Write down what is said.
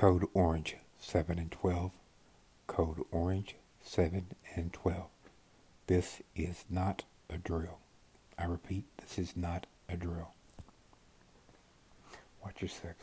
Code Orange 7 and 12. Code Orange 7 and 12. This is not a drill. I repeat, this is not a drill. Watch your six.